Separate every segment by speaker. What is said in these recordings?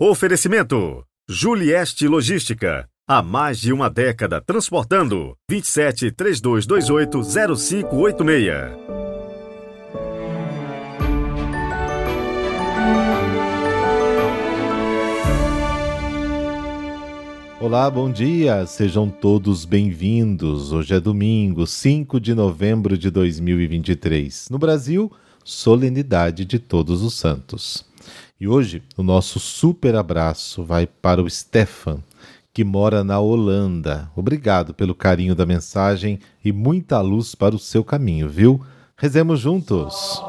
Speaker 1: Oferecimento: Julieste Logística. Há mais de uma década transportando. 27 3228 0586.
Speaker 2: Olá, bom dia, sejam todos bem-vindos. Hoje é domingo, 5 de novembro de 2023. No Brasil, solenidade de Todos os Santos. E hoje o nosso super abraço vai para o Stefan, que mora na Holanda. Obrigado pelo carinho da mensagem e muita luz para o seu caminho, viu? Rezemos juntos.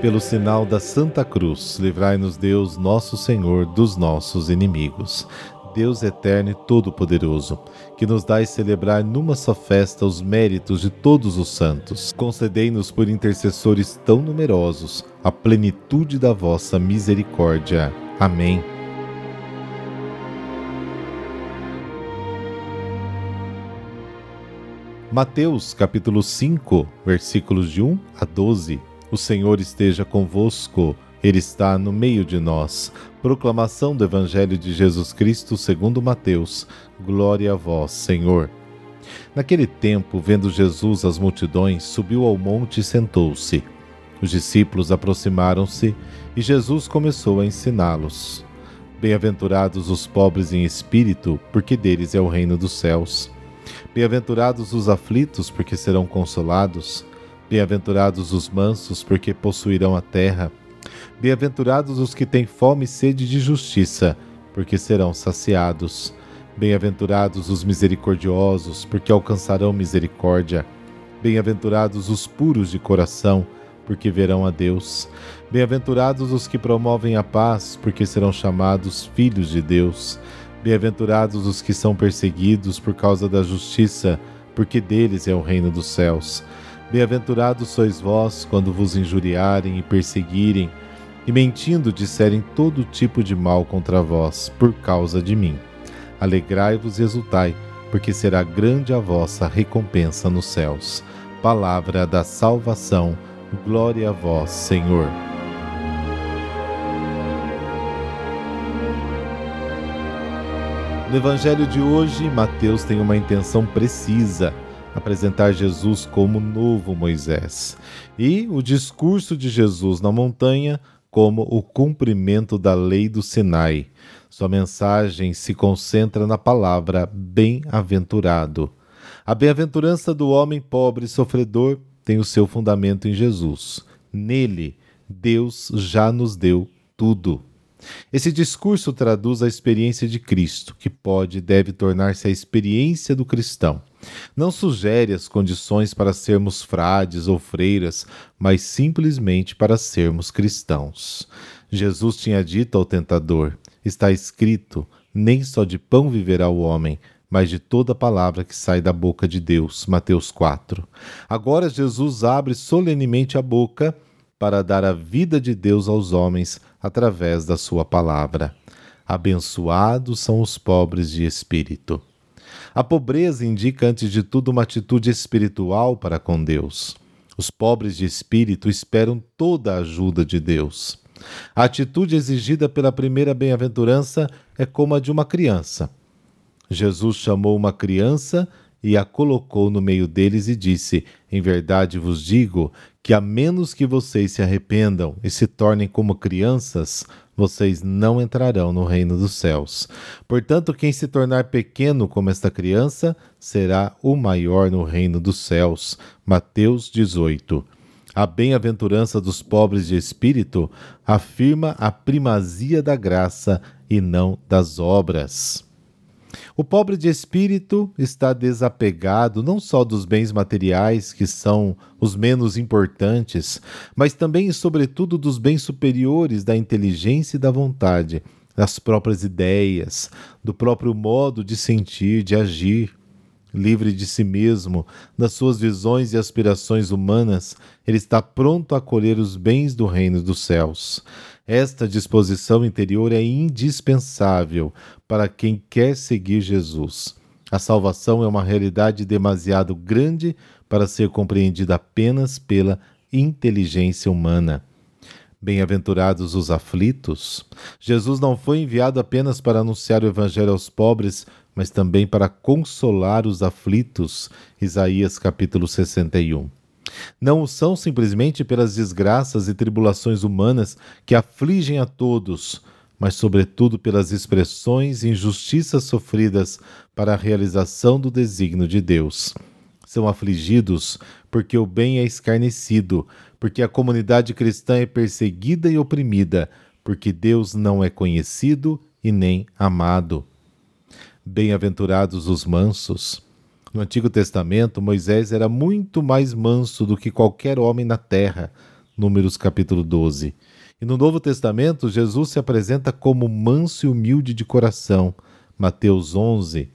Speaker 2: Pelo sinal da Santa Cruz, livrai-nos Deus, nosso Senhor, dos nossos inimigos. Deus eterno e todo-poderoso, que nos dais celebrar numa só festa os méritos de todos os santos. Concedei-nos por intercessores tão numerosos a plenitude da vossa misericórdia. Amém. Mateus capítulo 5, versículos de 1 a 12. O Senhor esteja convosco. Ele está no meio de nós. Proclamação do Evangelho de Jesus Cristo segundo Mateus. Glória a vós, Senhor. Naquele tempo, vendo Jesus as multidões, subiu ao monte e sentou-se. Os discípulos aproximaram-se e Jesus começou a ensiná-los. Bem-aventurados os pobres em espírito, porque deles é o reino dos céus. Bem-aventurados os aflitos, porque serão consolados. Bem-aventurados os mansos, porque possuirão a terra. Bem-aventurados os que têm fome e sede de justiça, porque serão saciados. Bem-aventurados os misericordiosos, porque alcançarão misericórdia. Bem-aventurados os puros de coração, porque verão a Deus. Bem-aventurados os que promovem a paz, porque serão chamados filhos de Deus. Bem-aventurados os que são perseguidos por causa da justiça, porque deles é o reino dos céus. Bem-aventurados sois vós quando vos injuriarem e perseguirem, e mentindo disserem todo tipo de mal contra vós, por causa de mim. Alegrai-vos e exultai, porque será grande a vossa recompensa nos céus. Palavra da salvação, glória a vós, Senhor. No Evangelho de hoje, Mateus tem uma intenção precisa apresentar Jesus como novo Moisés. E o discurso de Jesus na montanha como o cumprimento da lei do Sinai. Sua mensagem se concentra na palavra bem-aventurado. A bem-aventurança do homem pobre e sofredor tem o seu fundamento em Jesus. Nele, Deus já nos deu tudo. Esse discurso traduz a experiência de Cristo, que pode e deve tornar-se a experiência do cristão. Não sugere as condições para sermos frades ou freiras, mas simplesmente para sermos cristãos. Jesus tinha dito ao tentador: Está escrito, nem só de pão viverá o homem, mas de toda palavra que sai da boca de Deus. Mateus 4. Agora Jesus abre solenemente a boca para dar a vida de Deus aos homens através da sua palavra. Abençoados são os pobres de espírito. A pobreza indica, antes de tudo, uma atitude espiritual para com Deus. Os pobres de espírito esperam toda a ajuda de Deus. A atitude exigida pela primeira bem-aventurança é como a de uma criança. Jesus chamou uma criança e a colocou no meio deles e disse: Em verdade vos digo que, a menos que vocês se arrependam e se tornem como crianças, vocês não entrarão no reino dos céus. Portanto, quem se tornar pequeno como esta criança será o maior no reino dos céus. Mateus 18. A bem-aventurança dos pobres de espírito afirma a primazia da graça e não das obras. O pobre de espírito está desapegado não só dos bens materiais, que são os menos importantes, mas também e sobretudo dos bens superiores da inteligência e da vontade, das próprias ideias, do próprio modo de sentir, de agir. Livre de si mesmo, das suas visões e aspirações humanas, ele está pronto a acolher os bens do reino dos céus. Esta disposição interior é indispensável para quem quer seguir Jesus. A salvação é uma realidade demasiado grande para ser compreendida apenas pela inteligência humana. Bem-aventurados os aflitos. Jesus não foi enviado apenas para anunciar o evangelho aos pobres, mas também para consolar os aflitos. Isaías capítulo 61. Não o são simplesmente pelas desgraças e tribulações humanas que afligem a todos, mas sobretudo pelas expressões e injustiças sofridas para a realização do desígnio de Deus. São afligidos porque o bem é escarnecido, porque a comunidade cristã é perseguida e oprimida, porque Deus não é conhecido e nem amado. Bem-aventurados os mansos. No Antigo Testamento, Moisés era muito mais manso do que qualquer homem na terra. Números capítulo 12. E no Novo Testamento, Jesus se apresenta como manso e humilde de coração. Mateus 11.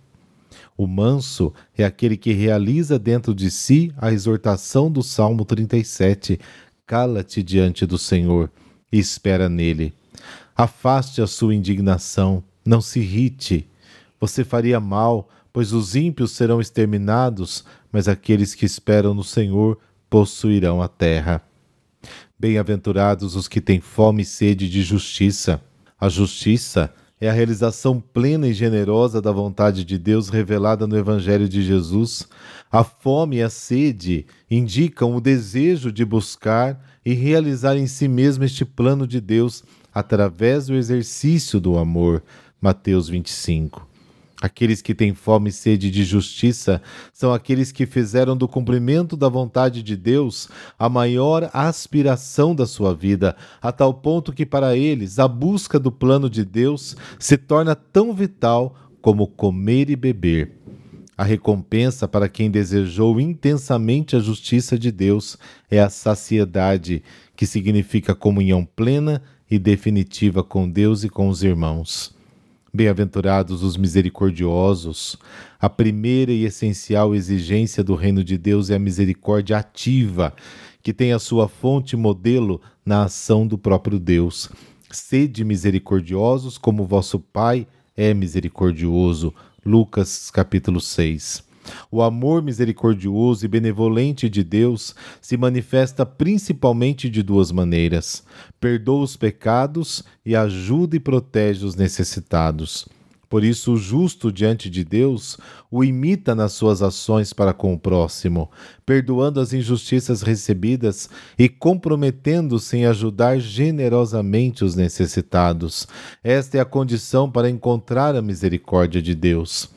Speaker 2: O manso é aquele que realiza dentro de si a exortação do Salmo 37. Cala-te diante do Senhor e espera nele. Afaste a sua indignação, não se irrite. Você faria mal, pois os ímpios serão exterminados, mas aqueles que esperam no Senhor possuirão a terra. Bem-aventurados os que têm fome e sede de justiça. A justiça é a realização plena e generosa da vontade de Deus revelada no Evangelho de Jesus. A fome e a sede indicam o desejo de buscar e realizar em si mesmo este plano de Deus através do exercício do amor. Mateus 25. Aqueles que têm fome e sede de justiça são aqueles que fizeram do cumprimento da vontade de Deus a maior aspiração da sua vida, a tal ponto que para eles a busca do plano de Deus se torna tão vital como comer e beber. A recompensa para quem desejou intensamente a justiça de Deus é a saciedade, que significa comunhão plena e definitiva com Deus e com os irmãos. Bem-aventurados os misericordiosos. A primeira e essencial exigência do reino de Deus é a misericórdia ativa, que tem a sua fonte modelo na ação do próprio Deus. Sede misericordiosos como vosso Pai é misericordioso. Lucas capítulo 6. O amor misericordioso e benevolente de Deus se manifesta principalmente de duas maneiras: perdoa os pecados e ajuda e protege os necessitados. Por isso, o justo diante de Deus o imita nas suas ações para com o próximo, perdoando as injustiças recebidas e comprometendo-se em ajudar generosamente os necessitados. Esta é a condição para encontrar a misericórdia de Deus.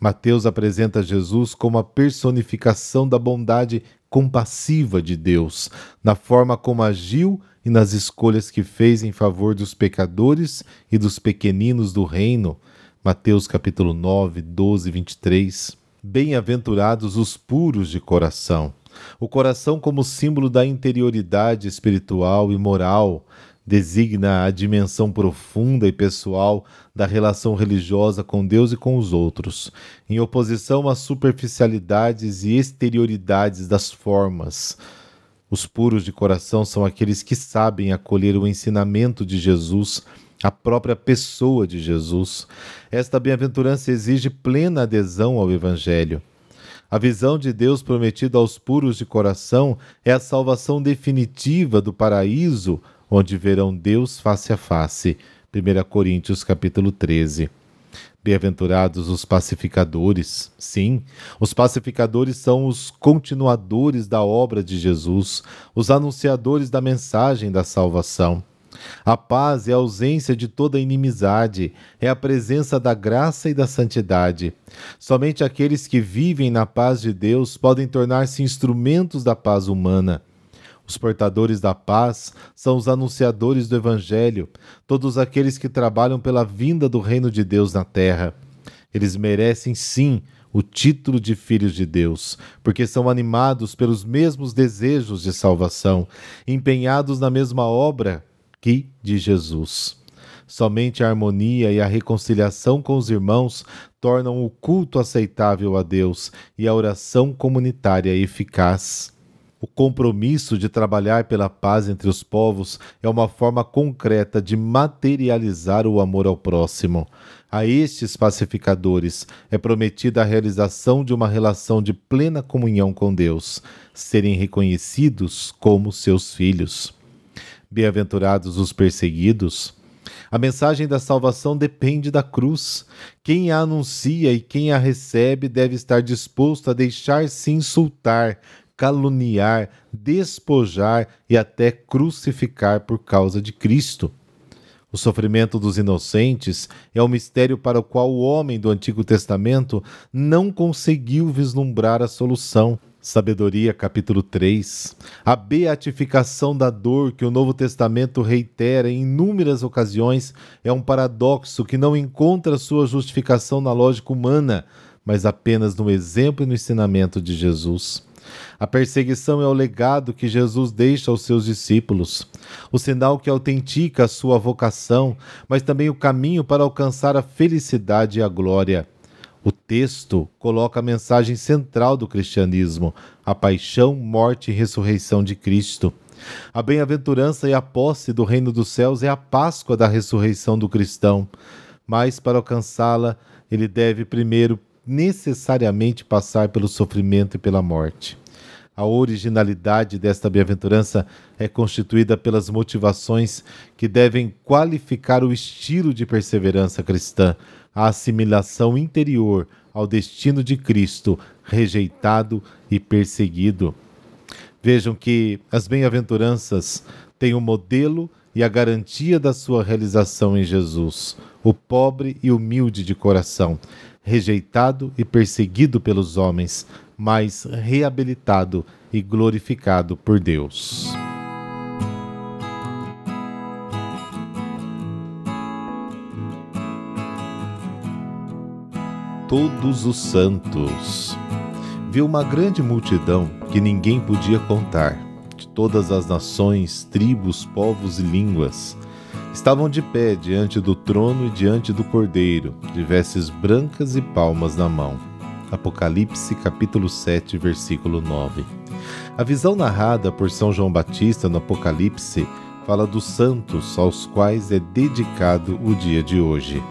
Speaker 2: Mateus apresenta Jesus como a personificação da bondade compassiva de Deus, na forma como agiu e nas escolhas que fez em favor dos pecadores e dos pequeninos do reino. Mateus capítulo 9, 12, 23. Bem-aventurados os puros de coração. O coração como símbolo da interioridade espiritual e moral, designa a dimensão profunda e pessoal da relação religiosa com Deus e com os outros, em oposição às superficialidades e exterioridades das formas. Os puros de coração são aqueles que sabem acolher o ensinamento de Jesus, a própria pessoa de Jesus. Esta bem-aventurança exige plena adesão ao Evangelho. A visão de Deus prometida aos puros de coração é a salvação definitiva do paraíso onde verão Deus face a face. 1 Coríntios capítulo 13. Bem-aventurados os pacificadores. Sim, os pacificadores são os continuadores da obra de Jesus, os anunciadores da mensagem da salvação. A paz é a ausência de toda inimizade, é a presença da graça e da santidade. Somente aqueles que vivem na paz de Deus podem tornar-se instrumentos da paz humana. Os portadores da paz são os anunciadores do Evangelho, todos aqueles que trabalham pela vinda do reino de Deus na terra. Eles merecem sim o título de filhos de Deus, porque são animados pelos mesmos desejos de salvação, empenhados na mesma obra que de Jesus. Somente a harmonia e a reconciliação com os irmãos tornam o culto aceitável a Deus e a oração comunitária eficaz. O compromisso de trabalhar pela paz entre os povos é uma forma concreta de materializar o amor ao próximo. A estes pacificadores é prometida a realização de uma relação de plena comunhão com Deus, serem reconhecidos como seus filhos. Bem-aventurados os perseguidos. A mensagem da salvação depende da cruz. Quem a anuncia e quem a recebe deve estar disposto a deixar-se insultar, caluniar, despojar e até crucificar por causa de Cristo. O sofrimento dos inocentes é o mistério para o qual o homem do Antigo Testamento não conseguiu vislumbrar a solução. Sabedoria, capítulo 3. A beatificação da dor que o Novo Testamento reitera em inúmeras ocasiões é um paradoxo que não encontra sua justificação na lógica humana, mas apenas no exemplo e no ensinamento de Jesus. A perseguição é o legado que Jesus deixa aos seus discípulos, o sinal que autentica a sua vocação, mas também o caminho para alcançar a felicidade e a glória. O texto coloca a mensagem central do cristianismo, a paixão, morte e ressurreição de Cristo. A bem-aventurança e a posse do reino dos céus é a Páscoa da ressurreição do cristão, mas para alcançá-la, ele deve primeiro necessariamente passar pelo sofrimento e pela morte. A originalidade desta bem-aventurança é constituída pelas motivações que devem qualificar o estilo de perseverança cristã, a assimilação interior ao destino de Cristo, rejeitado e perseguido. Vejam que as bem-aventuranças têm o modelo e a garantia da sua realização em Jesus, o pobre e humilde de coração, rejeitado e perseguido pelos homens, mas reabilitado e glorificado por Deus. Todos os Santos. Viu uma grande multidão que ninguém podia contar, de todas as nações, tribos, povos e línguas. Estavam de pé diante do trono e diante do cordeiro, de vestes brancas e palmas na mão Apocalipse capítulo 7, versículo 9. A visão narrada por São João Batista no Apocalipse fala dos santos aos quais é dedicado o dia de hoje.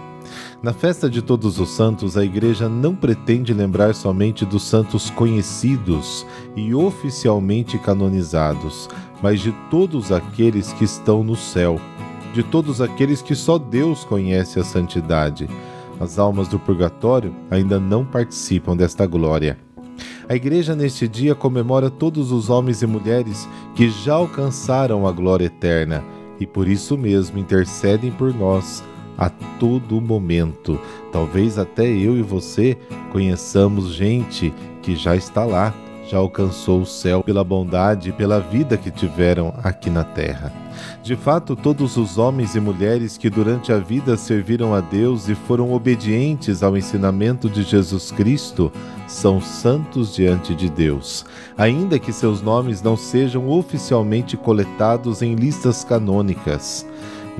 Speaker 2: Na festa de Todos os Santos, a Igreja não pretende lembrar somente dos santos conhecidos e oficialmente canonizados, mas de todos aqueles que estão no céu, de todos aqueles que só Deus conhece a santidade as almas do purgatório ainda não participam desta glória. A Igreja neste dia comemora todos os homens e mulheres que já alcançaram a glória eterna e por isso mesmo intercedem por nós a todo momento. Talvez até eu e você conheçamos gente que já está lá, já alcançou o céu pela bondade e pela vida que tiveram aqui na terra. De fato, todos os homens e mulheres que durante a vida serviram a Deus e foram obedientes ao ensinamento de Jesus Cristo são santos diante de Deus, ainda que seus nomes não sejam oficialmente coletados em listas canônicas.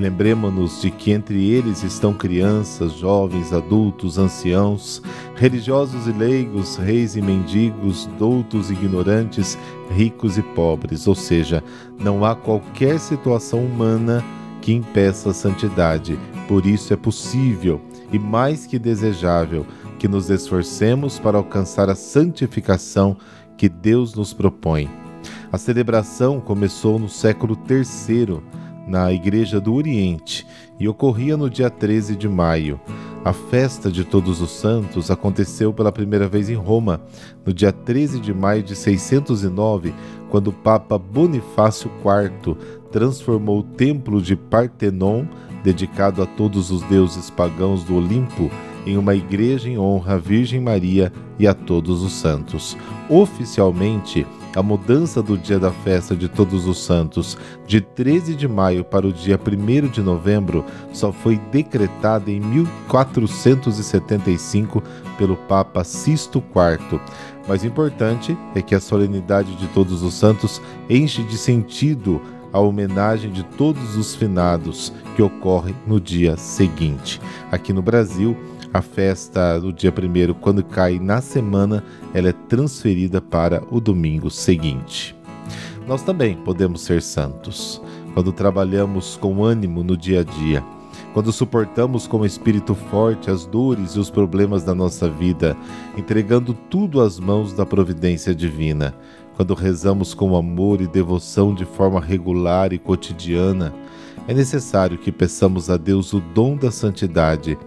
Speaker 2: Lembremos-nos de que entre eles estão crianças, jovens, adultos, anciãos, religiosos e leigos, reis e mendigos, doutos e ignorantes, ricos e pobres, ou seja, não há qualquer situação humana que impeça a santidade. Por isso é possível e mais que desejável que nos esforcemos para alcançar a santificação que Deus nos propõe. A celebração começou no século III na Igreja do Oriente e ocorria no dia 13 de maio. A festa de Todos os Santos aconteceu pela primeira vez em Roma, no dia 13 de maio de 609, quando o Papa Bonifácio IV transformou o templo de Partenon, dedicado a todos os deuses pagãos do Olimpo, em uma igreja em honra à Virgem Maria e a todos os santos. Oficialmente, a mudança do dia da festa de Todos os Santos, de 13 de maio para o dia 1 de novembro, só foi decretada em 1475 pelo Papa Sisto IV. Mais importante é que a solenidade de Todos os Santos enche de sentido a homenagem de todos os finados que ocorre no dia seguinte. Aqui no Brasil, a festa do dia primeiro, quando cai na semana, ela é transferida para o domingo seguinte. nós também podemos ser santos. Quando trabalhamos com ânimo no dia a dia, quando suportamos com espírito forte as dores e os problemas da nossa vida, entregando tudo às mãos da providência divina, quando rezamos com amor e devoção de forma regular e cotidiana, é necessário que peçamos a Deus o dom da santidade.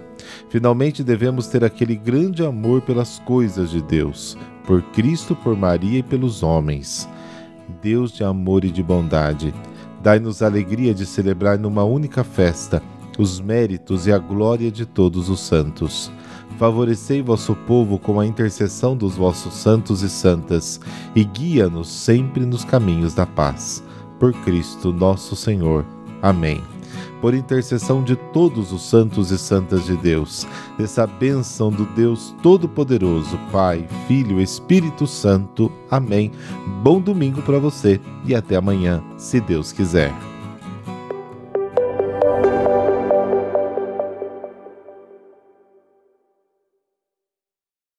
Speaker 2: Finalmente devemos ter aquele grande amor pelas coisas de Deus, por Cristo, por Maria e pelos homens. Deus de amor e de bondade, dai-nos a alegria de celebrar numa única festa os méritos e a glória de todos os santos. Favorecei vosso povo com a intercessão dos vossos santos e santas, e guia-nos sempre nos caminhos da paz. Por Cristo nosso Senhor. Amém. Por intercessão de todos os santos e santas de Deus, dessa bênção do Deus Todo-Poderoso, Pai, Filho Espírito Santo. Amém. Bom domingo para você e até amanhã, se Deus quiser.